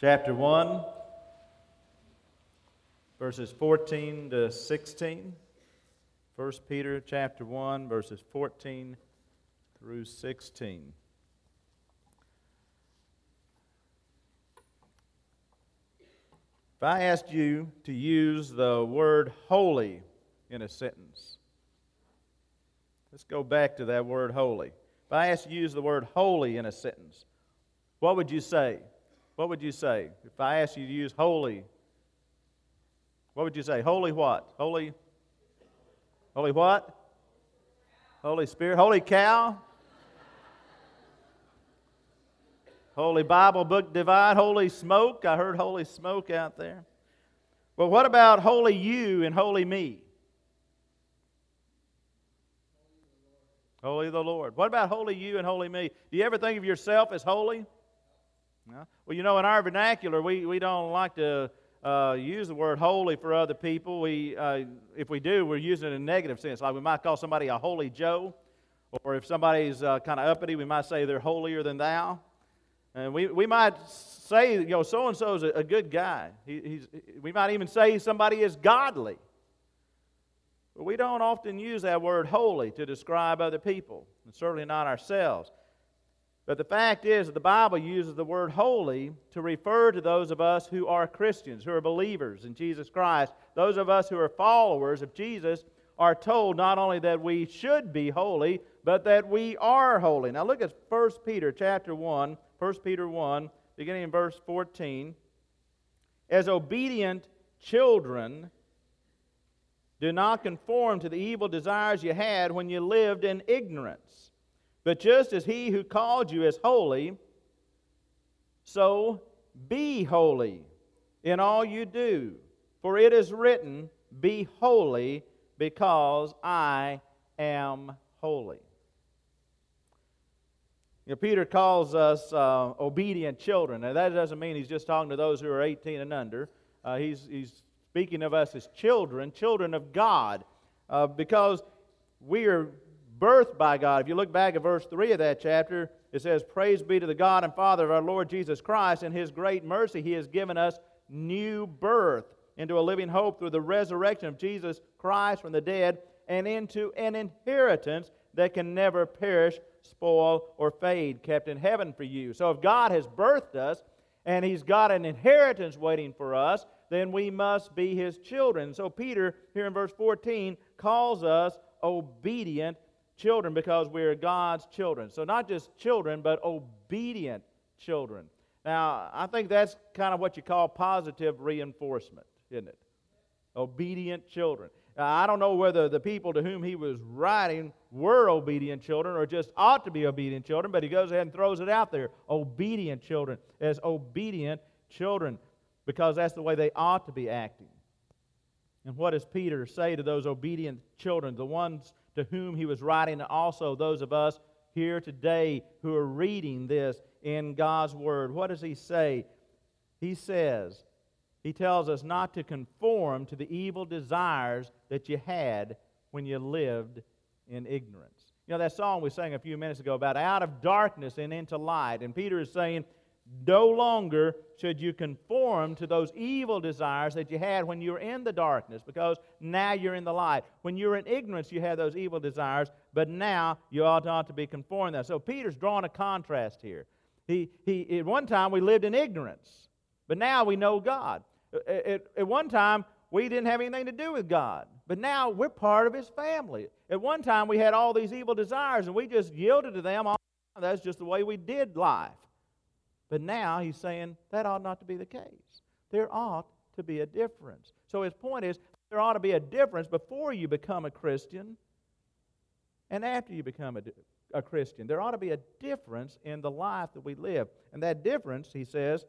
chapter 1, verses 14 to 16. 1 Peter chapter 1, verses 14 through 16. If I asked you to use the word holy in a sentence, let's go back to that word holy. If I asked you to use the word holy in a sentence, what would you say? What would you say? If I asked you to use holy, what would you say? Holy what? Holy Holy what? Holy Spirit. Holy cow. Holy Bible book divine. Holy smoke. I heard holy smoke out there. Well, what about holy you and holy me? Holy the Lord. What about holy you and holy me? Do you ever think of yourself as holy? Well, you know, in our vernacular, we, we don't like to uh, use the word holy for other people. We, uh, if we do, we're using it in a negative sense. Like we might call somebody a holy Joe, or if somebody's uh, kind of uppity, we might say they're holier than thou. And we, we might say, you know, so and so is a, good guy. He, he's, we might even say somebody is godly. But we don't often use that word holy to describe other people, and certainly not ourselves. But the fact is that the Bible uses the word holy to refer to those of us who are Christians, who are believers in Jesus Christ. Those of us who are followers of Jesus are told not only that we should be holy, but that we are holy. Now look at 1 Peter chapter 1, 1 Peter 1, beginning in verse 14. As obedient children, do not conform to the evil desires you had when you lived in ignorance. But just as he who called you is holy, so be holy in all you do. For it is written, Be holy, because I am holy. You know, Peter calls us uh, obedient children. Now, that doesn't mean he's just talking to those who are 18 and under. Uh, he's, he's speaking of us as children, children of God, uh, because we are birthed by God. If you look back at verse 3 of that chapter, it says, Praise be to the God and Father of our Lord Jesus Christ. In his great mercy, he has given us new birth into a living hope through the resurrection of Jesus Christ from the dead and into an inheritance that can never perish, spoil, or fade, kept in heaven for you. So if God has birthed us and he's got an inheritance waiting for us, then we must be his children. So Peter, here in verse 14, calls us obedient children because we're God's children. So, not just children, but obedient children. Now, I think that's kind of what you call positive reinforcement, isn't it? Obedient children. Now, I don't know whether the people to whom he was writing were obedient children or just ought to be obedient children, but he goes ahead and throws it out there. Obedient children as obedient children because that's the way they ought to be acting. And what does Peter say to those obedient children, the ones to whom he was writing, and also those of us here today who are reading this in God's Word. What does he say? He says, he tells us not to conform to the evil desires that you had when you lived in ignorance. You know that song we sang a few minutes ago about out of darkness and into light. And Peter is saying, no longer should you conform to those evil desires that you had when you were in the darkness, because now you're in the light. When you were in ignorance, you had those evil desires, but now you ought not to be conformed to them. So Peter's drawing a contrast here. He, he, at one time, we lived in ignorance, but now we know God. At, at one time, we didn't have anything to do with God, but now we're part of His family. At one time, we had all these evil desires, and we just yielded to them. That's just the way we did life. But now he's saying that ought not to be the case. There ought to be a difference. So his point is there ought to be a difference before you become a Christian and after you become a, a Christian. There ought to be a difference in the life that we live. And that difference, he says,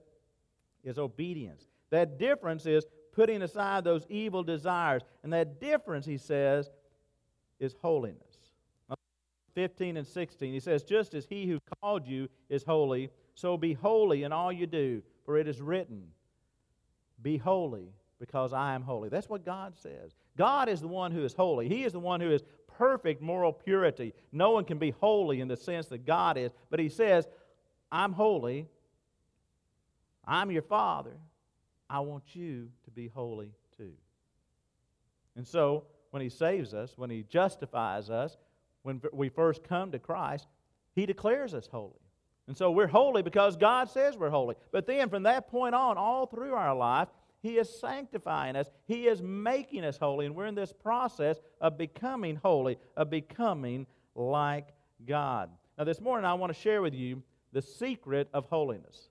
is obedience. That difference is putting aside those evil desires. And that difference, he says, is holiness. Uh, 15 and 16, he says, Just as he who called you is holy, so be holy in all you do, for it is written, Be holy, because I am holy. That's what God says. God is the one who is holy. He is the one who is perfect moral purity. No one can be holy in the sense that God is, but He says, I'm holy. I'm your father. I want you to be holy too. And so, when he saves us, when he justifies us, when we first come to Christ, he declares us holy. And so we're holy because God says we're holy. But then from that point on, all through our life, He is sanctifying us. He is making us holy. And we're in this process of becoming holy, of becoming like God. Now, this morning, I want to share with you the secret of holiness.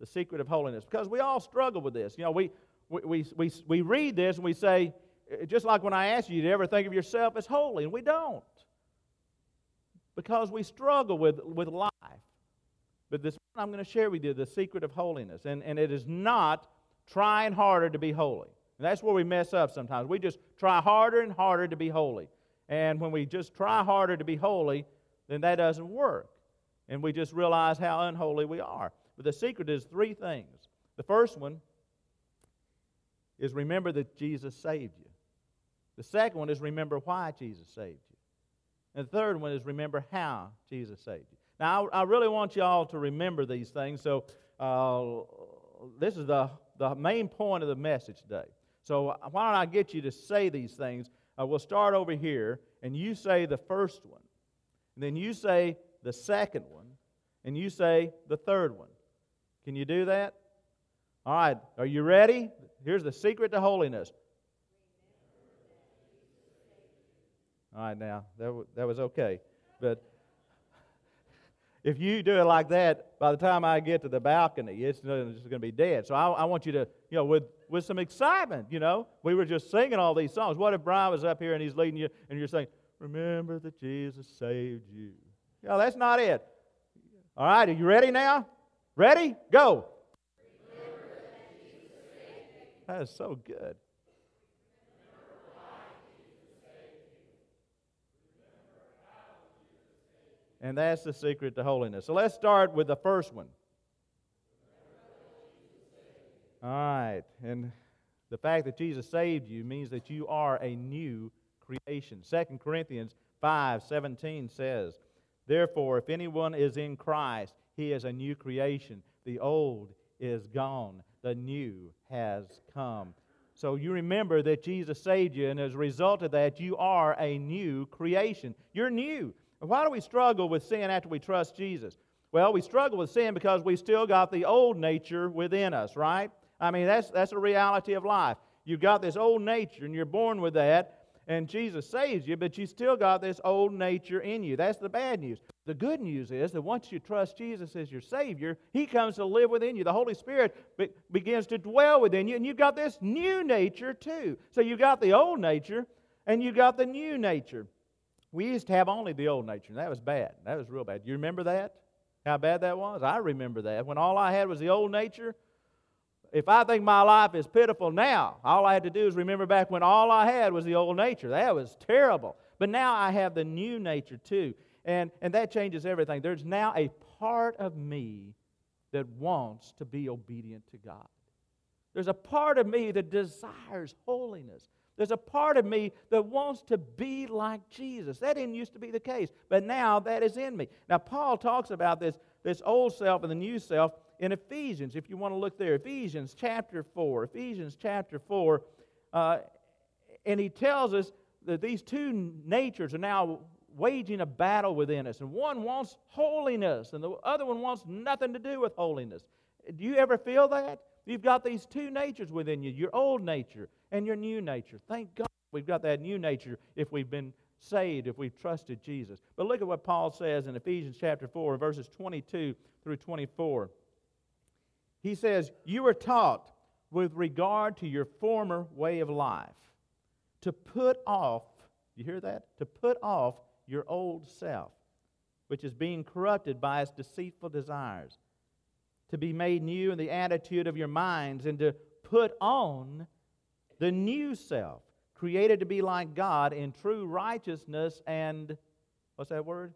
The secret of holiness. Because we all struggle with this. You know, we, we, we, we, we read this and we say, just like when I ask you, do you ever think of yourself as holy? And we don't. Because we struggle with, with life. But this I'm going to share with you the secret of holiness. And, and it is not trying harder to be holy. And that's where we mess up sometimes. We just try harder and harder to be holy. And when we just try harder to be holy, then that doesn't work. And we just realize how unholy we are. But the secret is three things. The first one is remember that Jesus saved you. The second one is remember why Jesus saved you. And the third one is remember how Jesus saved you. Now, I, I really want you all to remember these things. So, uh, this is the, the main point of the message today. So, why don't I get you to say these things? Uh, we'll start over here, and you say the first one, and then you say the second one, and you say the third one. Can you do that? All right, are you ready? Here's the secret to holiness. All right, now, that, w- that was okay. But if you do it like that, by the time I get to the balcony, it's, just going to be dead. So I, I, want you to, you know, with, with some excitement, you know. We were just singing all these songs. What if Brian was up here and he's leading you and you're saying, Remember that Jesus saved you? Know, that's not it. All right, are you ready now? Ready? Go. That is so good. And that's the secret to holiness. So let's start with the first one. All right. And the fact that Jesus saved you means that you are a new creation. 2 Corinthians 5 17 says, Therefore, if anyone is in Christ, he is a new creation. The old is gone, the new has come. So you remember that Jesus saved you, and as a result of that, you are a new creation. You're new. Why do we struggle with sin after we trust Jesus? Well, we struggle with sin because we still got the old nature within us, right? I mean, that's, that's a reality of life. You've got this old nature, and you're born with that, and Jesus saves you, but you still got this old nature in you. That's the bad news. The good news is that once you trust Jesus as your Savior, He comes to live within you. The Holy Spirit be- begins to dwell within you, and you've got this new nature too. So you've got the old nature, and you've got the new nature. We used to have only the old nature, and that was bad. That was real bad. You remember that? How bad that was? I remember that. When all I had was the old nature, if I think my life is pitiful now, all I had to do is remember back when all I had was the old nature. That was terrible. But now I have the new nature too. And, and that changes everything. There's now a part of me that wants to be obedient to God. There's a part of me that desires holiness. There's a part of me that wants to be like Jesus. That didn't used to be the case, but now that is in me. Now, Paul talks about this, this old self and the new self in Ephesians, if you want to look there. Ephesians chapter 4. Ephesians chapter 4. Uh, and he tells us that these two natures are now waging a battle within us. And one wants holiness, and the other one wants nothing to do with holiness. Do you ever feel that? You've got these two natures within you your old nature and your new nature. Thank God we've got that new nature if we've been saved, if we've trusted Jesus. But look at what Paul says in Ephesians chapter 4, verses 22 through 24. He says, You were taught with regard to your former way of life to put off, you hear that? To put off your old self, which is being corrupted by its deceitful desires to be made new in the attitude of your minds and to put on the new self, created to be like God in true righteousness and, what's that word?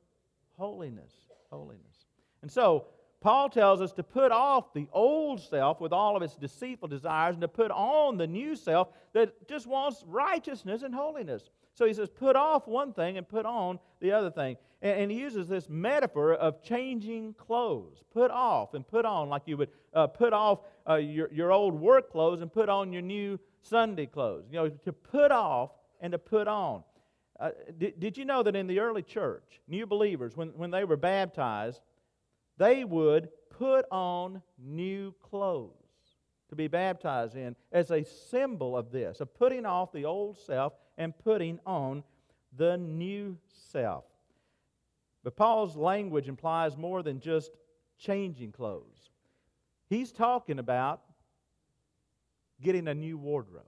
Holiness. Holiness. And so, Paul tells us to put off the old self with all of its deceitful desires and to put on the new self that just wants righteousness and holiness. So he says, put off one thing and put on the other thing. And, and he uses this metaphor of changing clothes. Put off and put on, like you would uh, put off uh, your, your old work clothes and put on your new Sunday clothes. You know, to put off and to put on. Uh, did, did you know that in the early church, new believers, when, when they were baptized, they would put on new clothes to be baptized in as a symbol of this, of putting off the old self and putting on the new self. But Paul's language implies more than just changing clothes. He's talking about getting a new wardrobe.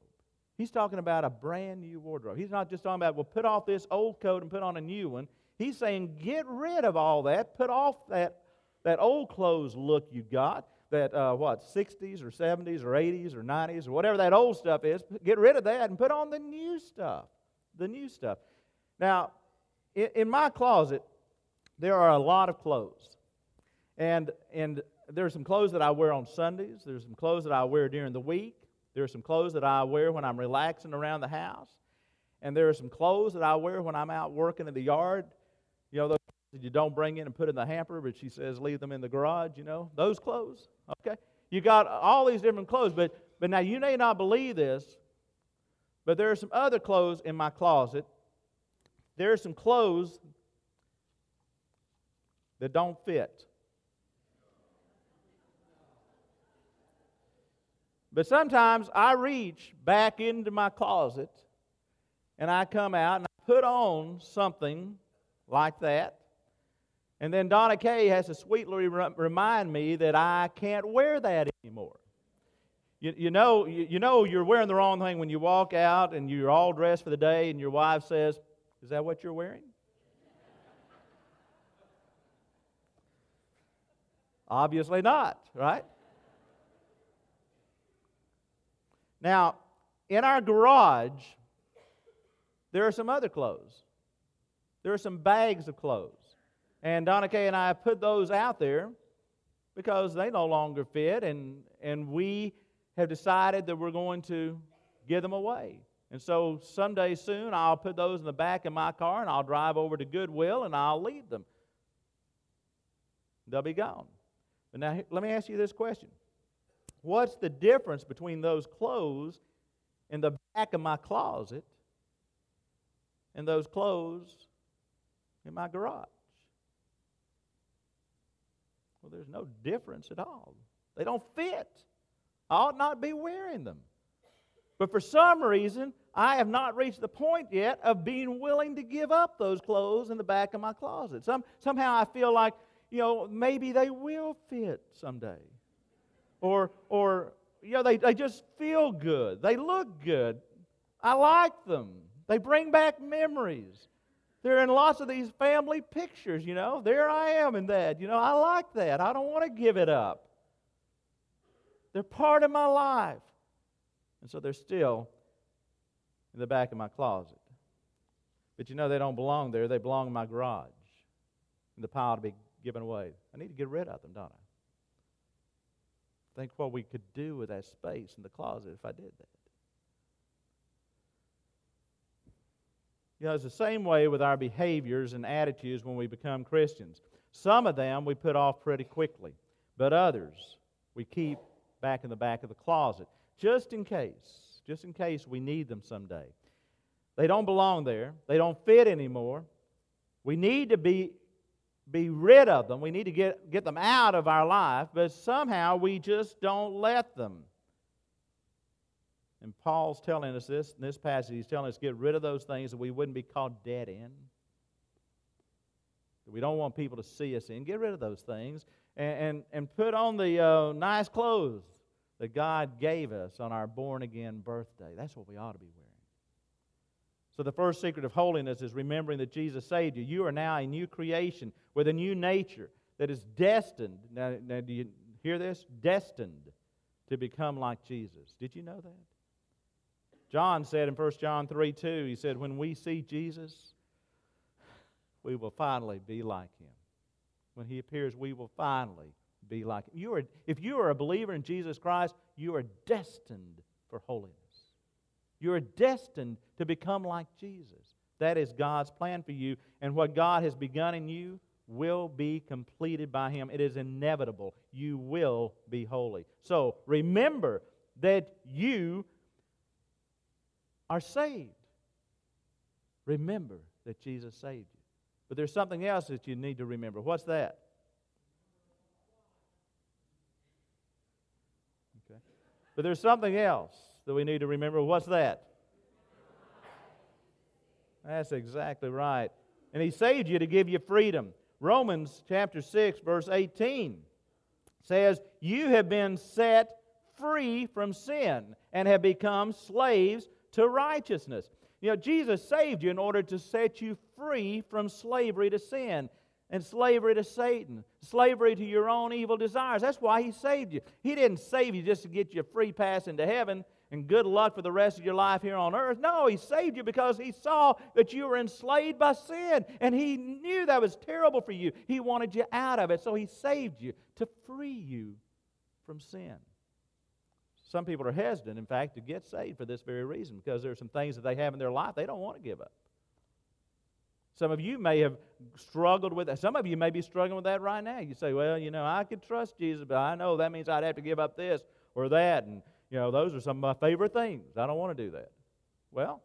He's talking about a brand new wardrobe. He's not just talking about, well, put off this old coat and put on a new one. He's saying, get rid of all that. Put off that, that old clothes look you got, that, uh, what, 60s or 70s or 80s or 90s or whatever that old stuff is. Get rid of that and put on the new stuff. The new stuff. Now, in, in my closet, there are a lot of clothes. And, and there are some clothes that I wear on Sundays, there's some clothes that I wear during the week. There are some clothes that I wear when I'm relaxing around the house. And there are some clothes that I wear when I'm out working in the yard. You know, those that you don't bring in and put in the hamper, but she says leave them in the garage, you know, those clothes. Okay? You got all these different clothes, but, but now you may not believe this, but there are some other clothes in my closet. There are some clothes that don't fit. But sometimes I reach back into my closet and I come out and I put on something like that. And then Donna Kay has to sweetly remind me that I can't wear that anymore. You, you, know, you, you know you're wearing the wrong thing when you walk out and you're all dressed for the day and your wife says, Is that what you're wearing? Obviously not, right? Now, in our garage, there are some other clothes. There are some bags of clothes. And Donna Kay and I put those out there because they no longer fit, and, and we have decided that we're going to give them away. And so someday soon, I'll put those in the back of my car and I'll drive over to Goodwill and I'll leave them. They'll be gone. But now, let me ask you this question What's the difference between those clothes in the back of my closet and those clothes in my garage? Well, there's no difference at all. They don't fit. I ought not be wearing them. But for some reason, I have not reached the point yet of being willing to give up those clothes in the back of my closet. Some, somehow I feel like, you know, maybe they will fit someday or, or you know, they, they just feel good. They look good. I like them. They bring back memories. They're in lots of these family pictures, you know. There I am in that. You know, I like that. I don't want to give it up. They're part of my life. And so they're still in the back of my closet. But you know, they don't belong there. They belong in my garage, in the pile to be given away. I need to get rid of them, don't I? Think what we could do with that space in the closet if I did that. You know, it's the same way with our behaviors and attitudes when we become Christians. Some of them we put off pretty quickly, but others we keep back in the back of the closet just in case, just in case we need them someday. They don't belong there, they don't fit anymore. We need to be be rid of them. We need to get, get them out of our life, but somehow we just don't let them. And Paul's telling us this in this passage. He's telling us get rid of those things that we wouldn't be called dead in. We don't want people to see us in. Get rid of those things and, and, and put on the uh, nice clothes that God gave us on our born again birthday. That's what we ought to be wearing. So, the first secret of holiness is remembering that Jesus saved you. You are now a new creation with a new nature that is destined. Now, now, do you hear this? Destined to become like Jesus. Did you know that? John said in 1 John 3 2, he said, When we see Jesus, we will finally be like him. When he appears, we will finally be like him. You are, if you are a believer in Jesus Christ, you are destined for holiness. You are destined to become like Jesus. That is God's plan for you. And what God has begun in you will be completed by Him. It is inevitable. You will be holy. So remember that you are saved. Remember that Jesus saved you. But there's something else that you need to remember. What's that? Okay. But there's something else that we need to remember. What's that? That's exactly right. And He saved you to give you freedom. Romans chapter 6, verse 18 says, You have been set free from sin and have become slaves to righteousness. You know, Jesus saved you in order to set you free from slavery to sin and slavery to Satan, slavery to your own evil desires. That's why He saved you. He didn't save you just to get you a free pass into heaven and good luck for the rest of your life here on earth. No, He saved you because He saw that you were enslaved by sin and He knew that was terrible for you. He wanted you out of it, so He saved you to free you from sin. Some people are hesitant, in fact, to get saved for this very reason because there are some things that they have in their life they don't want to give up. Some of you may have struggled with that. Some of you may be struggling with that right now. You say, well, you know, I could trust Jesus, but I know that means I'd have to give up this or that. And you know, those are some of my favorite things. I don't want to do that. Well,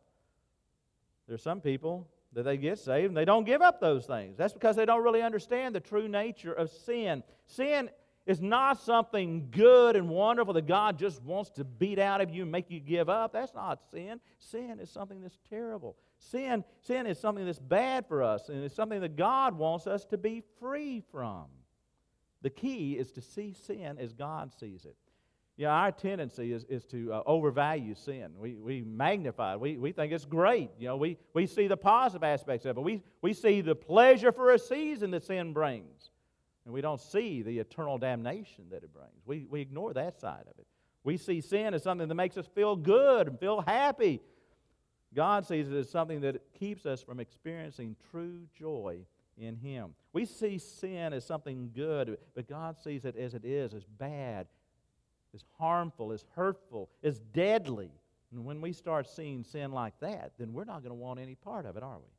there's some people that they get saved and they don't give up those things. That's because they don't really understand the true nature of sin. Sin is not something good and wonderful that God just wants to beat out of you and make you give up. That's not sin. Sin is something that's terrible. Sin, sin is something that's bad for us, and it's something that God wants us to be free from. The key is to see sin as God sees it. Yeah, our tendency is, is to uh, overvalue sin. We, we magnify it. We, we think it's great. You know, we, we see the positive aspects of it. We, we see the pleasure for a season that sin brings. And we don't see the eternal damnation that it brings. We, we ignore that side of it. We see sin as something that makes us feel good and feel happy. God sees it as something that keeps us from experiencing true joy in Him. We see sin as something good, but God sees it as it is, as bad is harmful, is hurtful, is deadly. And when we start seeing sin like that, then we're not going to want any part of it, are we?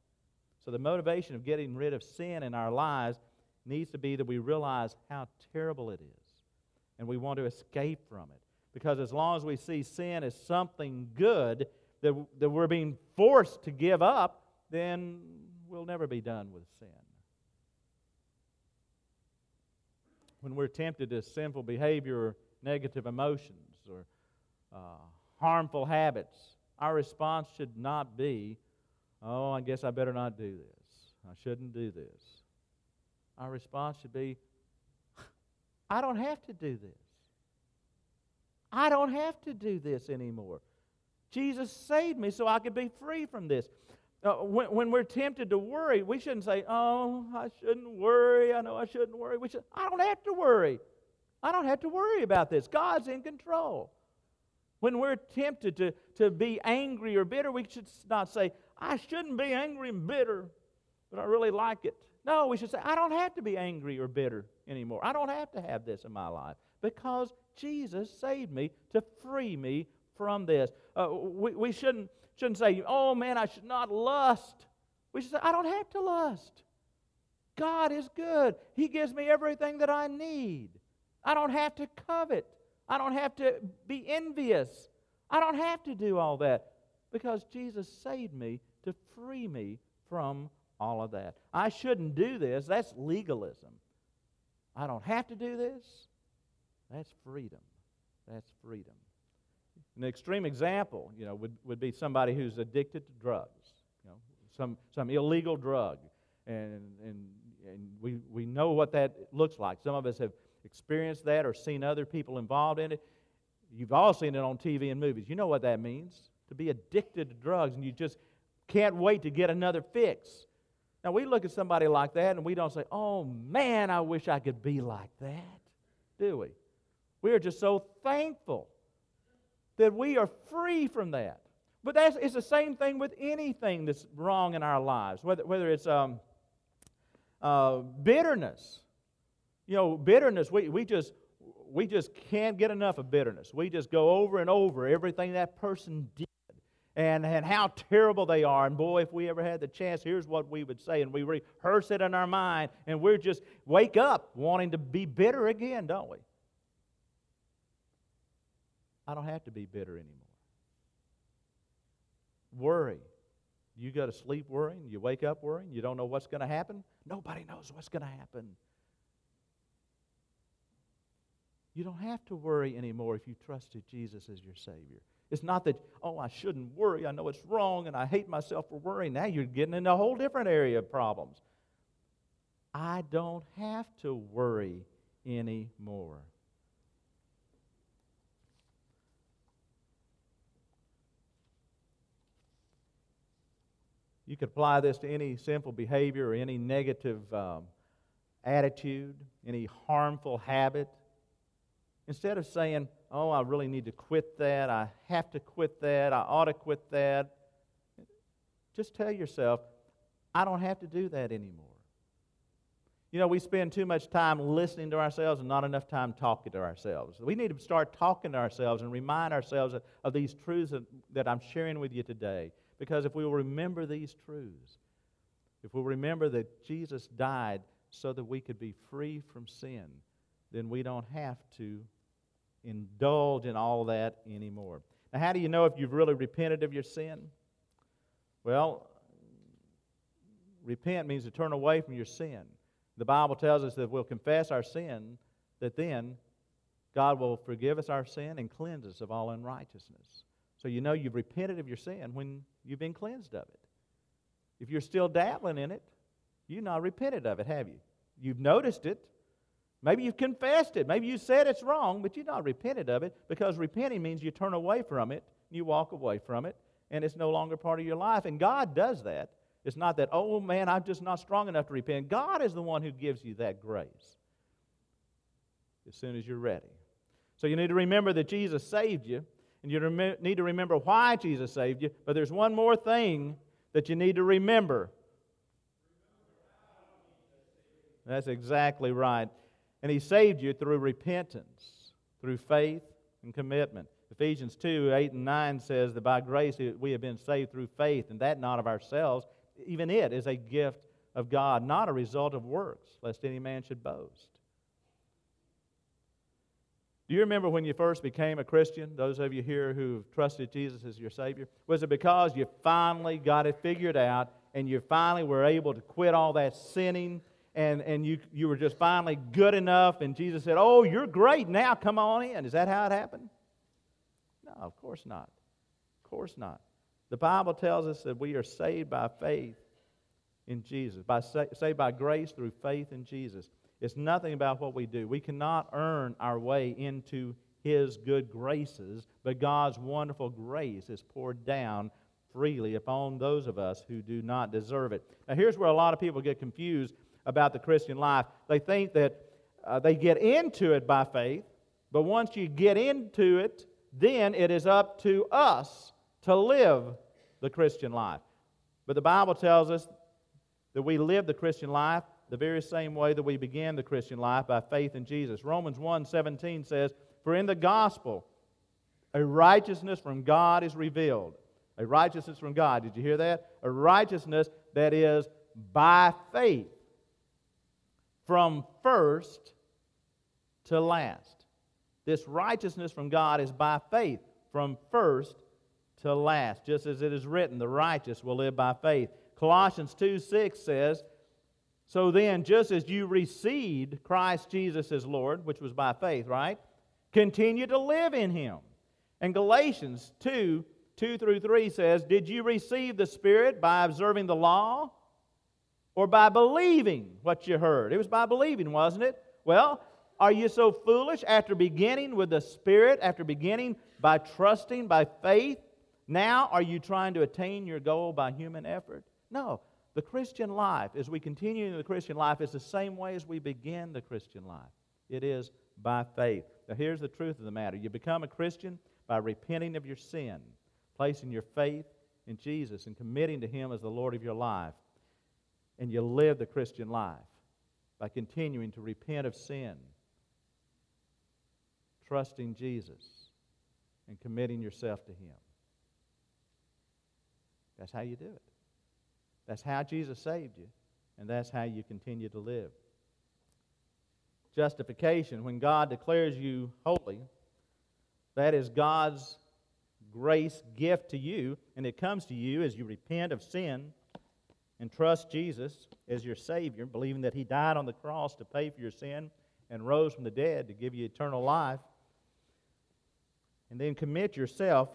So the motivation of getting rid of sin in our lives needs to be that we realize how terrible it is and we want to escape from it. Because as long as we see sin as something good that, that we're being forced to give up, then we'll never be done with sin. When we're tempted to sinful behavior negative emotions or uh, harmful habits, our response should not be, oh, I guess I better not do this. I shouldn't do this. Our response should be, I don't have to do this. I don't have to do this anymore. Jesus saved me so I could be free from this. Uh, when, when, we're tempted to worry, we shouldn't say, Oh, I shouldn't worry. I know I shouldn't worry. We should, I don't have to worry. I don't have to worry about this. God's in control. When we're tempted to, to be angry or bitter, we should not say, I shouldn't be angry and bitter, but I really like it. No, we should say, I don't have to be angry or bitter anymore. I don't have to have this in my life because Jesus saved me to free me from this. Uh, we, we shouldn't, shouldn't say, oh man, I should not lust. We should say, I don't have to lust. God is good. He gives me everything that I need. I don't have to covet. I don't have to be envious. I don't have to do all that because Jesus saved me to free me from all of that. I shouldn't do this. That's legalism. I don't have to do this. That's freedom. That's freedom. An extreme example, you know, would, would be somebody who's addicted to drugs, you know, some, some illegal drug. And, and, and we, we know what that looks like. Some of us have experienced that or seen other people involved in it. You've all seen it on TV and movies. You know what that means to be addicted to drugs and you just can't wait to get another fix. Now, we look at somebody like that and we don't say, oh man, I wish I could be like that, do we? We are just so thankful that we are free from that. But that's, it's the same thing with anything that's wrong in our lives, whether, whether it's um, uh, bitterness You know, bitterness, we, we just we just can't get enough of bitterness. We just go over and over everything that person did and, and how terrible they are. And boy, if we ever had the chance, here's what we would say. And we rehearse it in our mind, and we're just wake up wanting to be bitter again, don't we? I don't have to be bitter anymore. Worry. You go to sleep worrying, you wake up worrying, you don't know what's going to happen. Nobody knows what's going to happen. You don't have to worry anymore if you trusted Jesus as your Savior. It's not that, oh, I shouldn't worry. I know it's wrong and I hate myself for worrying. Now you're getting into a whole different area of problems. I don't have to worry anymore. You could apply this to any sinful behavior or any negative um, attitude, any harmful habit. Instead of saying, oh, I really need to quit that, I have to quit that, I ought to quit that, just tell yourself, I don't have to do that anymore. You know, we spend too much time listening to ourselves and not enough time talking to ourselves. We need to start talking to ourselves and remind ourselves of, of these truths that, that I'm sharing with you today. Because if we will remember these truths, if we'll remember that Jesus died so that we could be free from sin, then we don't have to indulge in all that anymore. Now, how do you know if you've really repented of your sin? Well, repent means to turn away from your sin. The Bible tells us that we'll confess our sin, that then God will forgive us our sin and cleanse us of all unrighteousness. So you know you've repented of your sin when you've been cleansed of it. If you're still dabbling in it, you've not repented of it, have you? You've noticed it, Maybe you've confessed it. Maybe you said it's wrong, but you've not repented of it because repenting means you turn away from it, you walk away from it, and it's no longer part of your life. And God does that. It's not that, oh man, I'm just not strong enough to repent. God is the one who gives you that grace as soon as you're ready. So you need to remember that Jesus saved you, and you rem- need to remember why Jesus saved you. But there's one more thing that you need to remember. That's exactly right. And he saved you through repentance, through faith and commitment. Ephesians 2 8 and 9 says that by grace we have been saved through faith, and that not of ourselves. Even it is a gift of God, not a result of works, lest any man should boast. Do you remember when you first became a Christian? Those of you here who've trusted Jesus as your Savior? Was it because you finally got it figured out and you finally were able to quit all that sinning and, and you, you were just finally good enough, and Jesus said, Oh, you're great now, come on in. Is that how it happened? No, of course not. Of course not. The Bible tells us that we are saved by faith in Jesus, by saved by grace through faith in Jesus. It's nothing about what we do. We cannot earn our way into His good graces, but God's wonderful grace is poured down freely upon those of us who do not deserve it. Now, here's where a lot of people get confused about the Christian life. They think that uh, they get into it by faith, but once you get into it, then it is up to us to live the Christian life. But the Bible tells us that we live the Christian life the very same way that we began the Christian life by faith in Jesus. Romans 1 17 says, For in the gospel, a righteousness from God is revealed. A righteousness from God. Did you hear that? A righteousness that is by faith from first to last. This righteousness from God is by faith, from first to last. Just as it is written, the righteous will live by faith. Colossians 2 6 says, So then, just as you received Christ Jesus as Lord, which was by faith, right? Continue to live in him. And Galatians 2 2 through 3 says, Did you receive the Spirit by observing the law? Or by believing what you heard? It was by believing, wasn't it? Well, are you so foolish after beginning with the Spirit, after beginning by trusting, by faith? Now, are you trying to attain your goal by human effort? No. The Christian life, as we continue in the Christian life, is the same way as we begin the Christian life. It is by faith. Now, here's the truth of the matter you become a Christian by repenting of your sin, placing your faith in Jesus, and committing to Him as the Lord of your life and you live the Christian life by continuing to repent of sin, trusting Jesus, and committing yourself to Him. That's how you do it. That's how Jesus saved you, and that's how you continue to live. Justification, when God declares you holy, that is God's grace gift to you, and it comes to you as you repent of sin and trust Jesus as your Savior, believing that He died on the cross to pay for your sin and rose from the dead to give you eternal life. And then commit yourself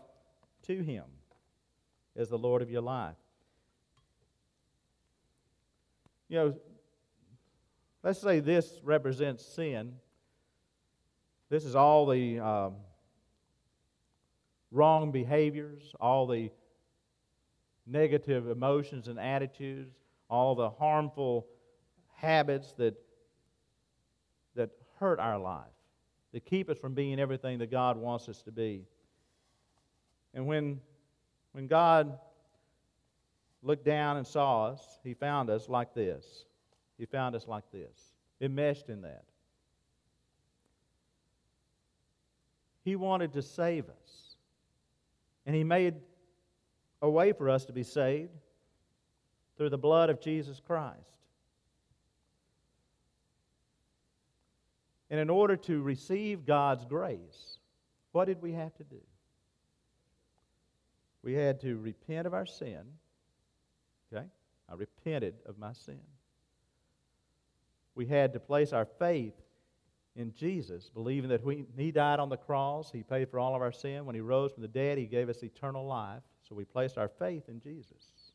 to Him as the Lord of your life. You know, let's say this represents sin. This is all the um, wrong behaviors, all the negative emotions and attitudes, all the harmful habits that, that hurt our life, that keep us from being everything that God wants us to be. And when, when God looked down and saw us, He found us like this. He found us like this, enmeshed in that. He wanted to save us. And He made a way for us to be saved through the blood of Jesus Christ. And in order to receive God's grace, what did we have to do? We had to repent of our sin. Okay? I repented of my sin. We had to place our faith in Jesus, believing that we, He died on the cross, He paid for all of our sin. When He rose from the dead, He gave us eternal life. So we placed our faith in Jesus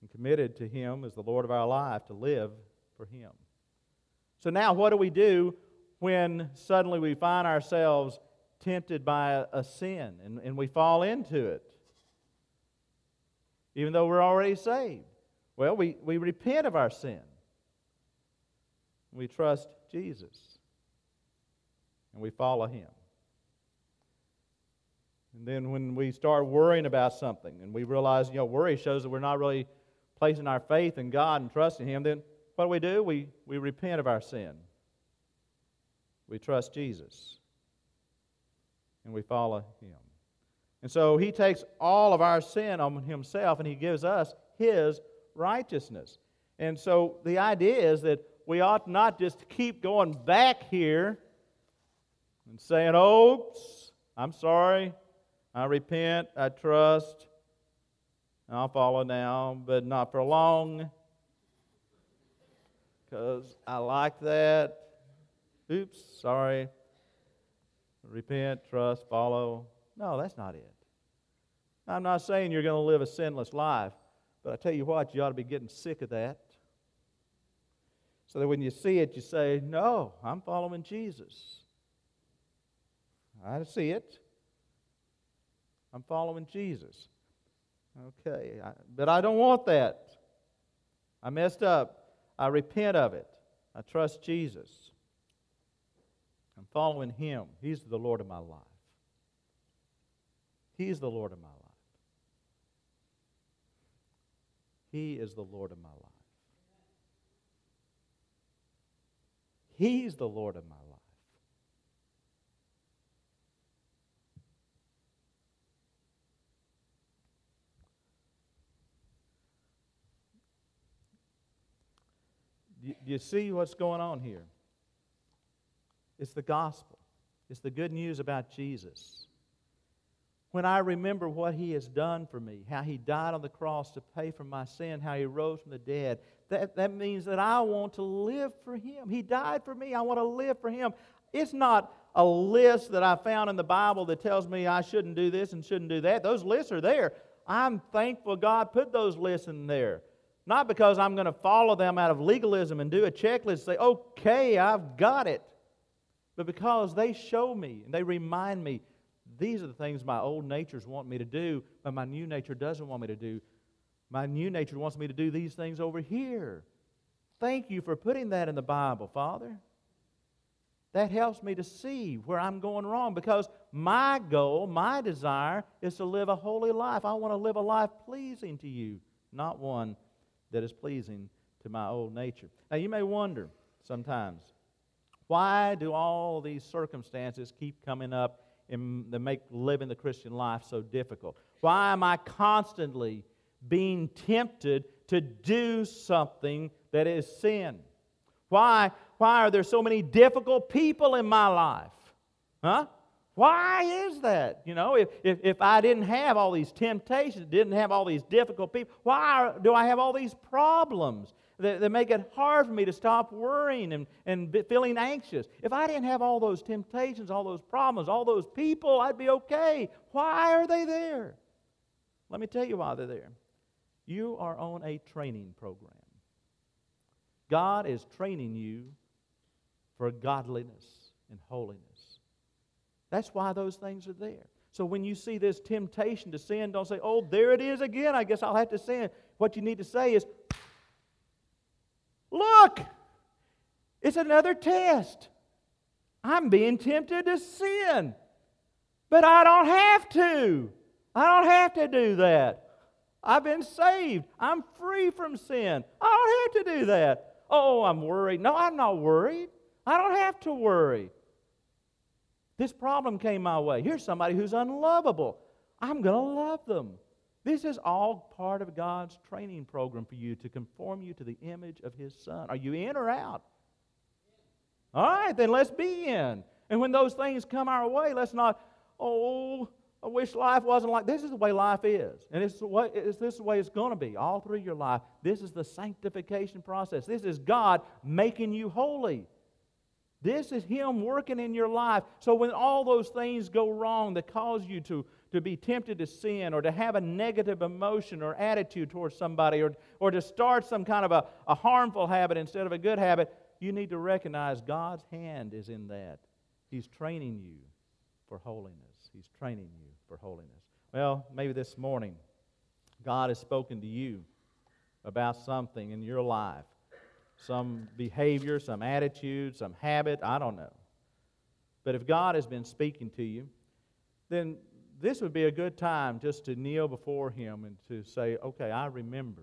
and committed to Him as the Lord of our life to live for Him. So now, what do we do when suddenly we find ourselves tempted by a, a sin and, and we fall into it? Even though we're already saved. Well, we, we repent of our sin. We trust Jesus. And we follow Him. And then when we start worrying about something and we realize, you know, worry shows that we're not really placing our faith in God and trusting Him, then what do we do? We, we repent of our sin. We trust Jesus. And we follow Him. And so He takes all of our sin on Himself and He gives us His righteousness. And so the idea is that we ought not just keep going back here and saying, oops, I'm sorry, I repent, I trust, I'll follow now, but not for long because I like that. Oops, sorry. Repent, trust, follow. No, that's not it. I'm not saying you're going to live a sinless life, but I tell you what, you ought to be getting sick of that. So that when you see it, you say, No, I'm following Jesus. I see it. I'm following Jesus. Okay, I, but I don't want that. I messed up. I repent of it. I trust Jesus. I'm following Him. He's the Lord of my life. He's the Lord of my life. He is the Lord of my life. He's the Lord of my life. Do you see what's going on here? It's the gospel, it's the good news about Jesus. When I remember what he has done for me, how he died on the cross to pay for my sin, how he rose from the dead, that, that means that I want to live for him. He died for me. I want to live for him. It's not a list that I found in the Bible that tells me I shouldn't do this and shouldn't do that. Those lists are there. I'm thankful God put those lists in there. Not because I'm going to follow them out of legalism and do a checklist and say, okay, I've got it. But because they show me and they remind me these are the things my old natures want me to do, but my new nature doesn't want me to do. My new nature wants me to do these things over here. Thank you for putting that in the Bible, Father. That helps me to see where I'm going wrong because my goal, my desire is to live a holy life. I want to live a life pleasing to you, not one that is pleasing to my old nature. Now, you may wonder sometimes why do all these circumstances keep coming up and make living the Christian life so difficult? Why am I constantly being tempted to do something that is sin? Why, why are there so many difficult people in my life? Huh? Why is that? You know, if, if, if I didn't have all these temptations, didn't have all these difficult people, why do I have all these problems that, that make it hard for me to stop worrying and, and feeling anxious? If I didn't have all those temptations, all those problems, all those people, I'd be okay. Why are they there? Let me tell you why they're there. You are on a training program. God is training you for godliness and holiness. That's why those things are there. So when you see this temptation to sin, don't say, oh, there it is again. I guess I'll have to sin. What you need to say is, look, it's another test. I'm being tempted to sin, but I don't have to. I don't have to do that. I've been saved. I'm free from sin. I don't have to do that. Oh, I'm worried. No, I'm not worried. I don't have to worry. This problem came my way. Here's somebody who's unlovable. I'm going to love them. This is all part of God's training program for you to conform you to the image of His Son. Are you in or out? All right, then let's be in. And when those things come our way, let's not, oh, I wish life wasn't like this. is the way life is. And it's, what, it's this is the way it's going to be all through your life. This is the sanctification process. This is God making you holy. This is Him working in your life. So when all those things go wrong that cause you to, to be tempted to sin or to have a negative emotion or attitude towards somebody or, or to start some kind of a, a harmful habit instead of a good habit, you need to recognize God's hand is in that. He's training you for holiness. He's training you for holiness. Well, maybe this morning God has spoken to you about something in your life some behavior, some attitude, some habit, I don't know. But if God has been speaking to you, then this would be a good time just to kneel before Him and to say, okay, I remember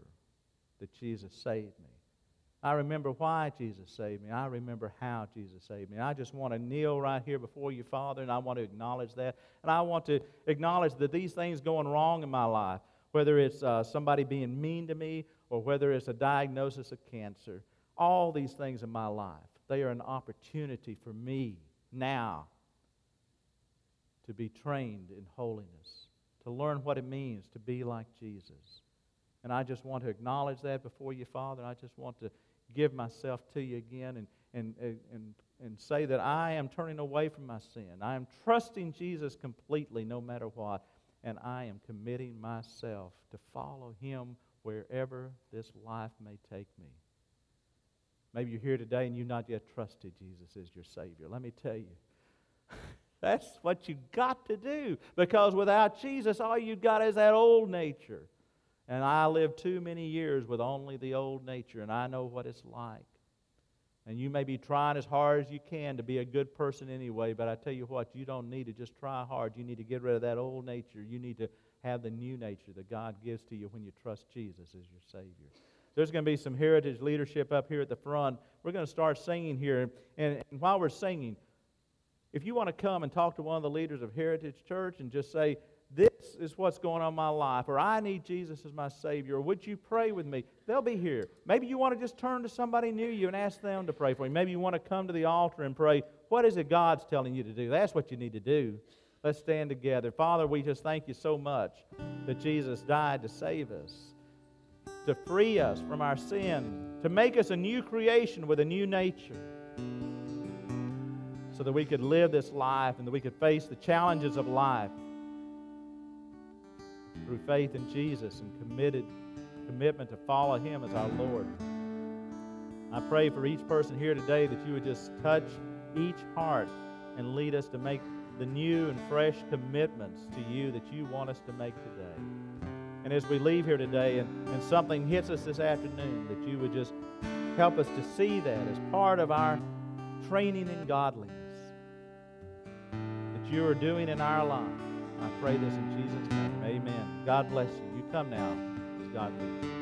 that Jesus saved me. I remember why Jesus saved me. I remember how Jesus saved me. I just want to kneel right here before you, Father, and I want to acknowledge that. And I want to acknowledge that these things going wrong in my life, whether it's uh, somebody being mean to me or whether it's a diagnosis of cancer, all these things in my life. They are an opportunity for me now to be trained in holiness, to learn what it means to be like Jesus. And I just want to acknowledge that before you, Father. I just want to give myself to you again and, and, and, and say that I am turning away from my sin. I am trusting Jesus completely no matter what. And I am committing myself to follow him wherever this life may take me. Maybe you're here today and you've not yet trusted Jesus as your Savior. Let me tell you, that's what you've got to do. Because without Jesus, all you've got is that old nature. And I lived too many years with only the old nature, and I know what it's like. And you may be trying as hard as you can to be a good person anyway, but I tell you what, you don't need to just try hard. You need to get rid of that old nature. You need to have the new nature that God gives to you when you trust Jesus as your Savior. There's going to be some heritage leadership up here at the front. We're going to start singing here. And, and while we're singing, if you want to come and talk to one of the leaders of Heritage Church and just say, This is what's going on in my life, or I need Jesus as my Savior, or would you pray with me? They'll be here. Maybe you want to just turn to somebody near you and ask them to pray for you. Maybe you want to come to the altar and pray. What is it God's telling you to do? That's what you need to do. Let's stand together. Father, we just thank you so much that Jesus died to save us to free us from our sin, to make us a new creation with a new nature, so that we could live this life and that we could face the challenges of life through faith in Jesus and committed commitment to follow Him as our Lord. I pray for each person here today that you would just touch each heart and lead us to make the new and fresh commitments to you that you want us to make today. And as we leave here today and, and something hits us this afternoon, that you would just help us to see that as part of our training in godliness that you are doing in our life. I pray this in Jesus' name. Amen. God bless you. You come now as God leads.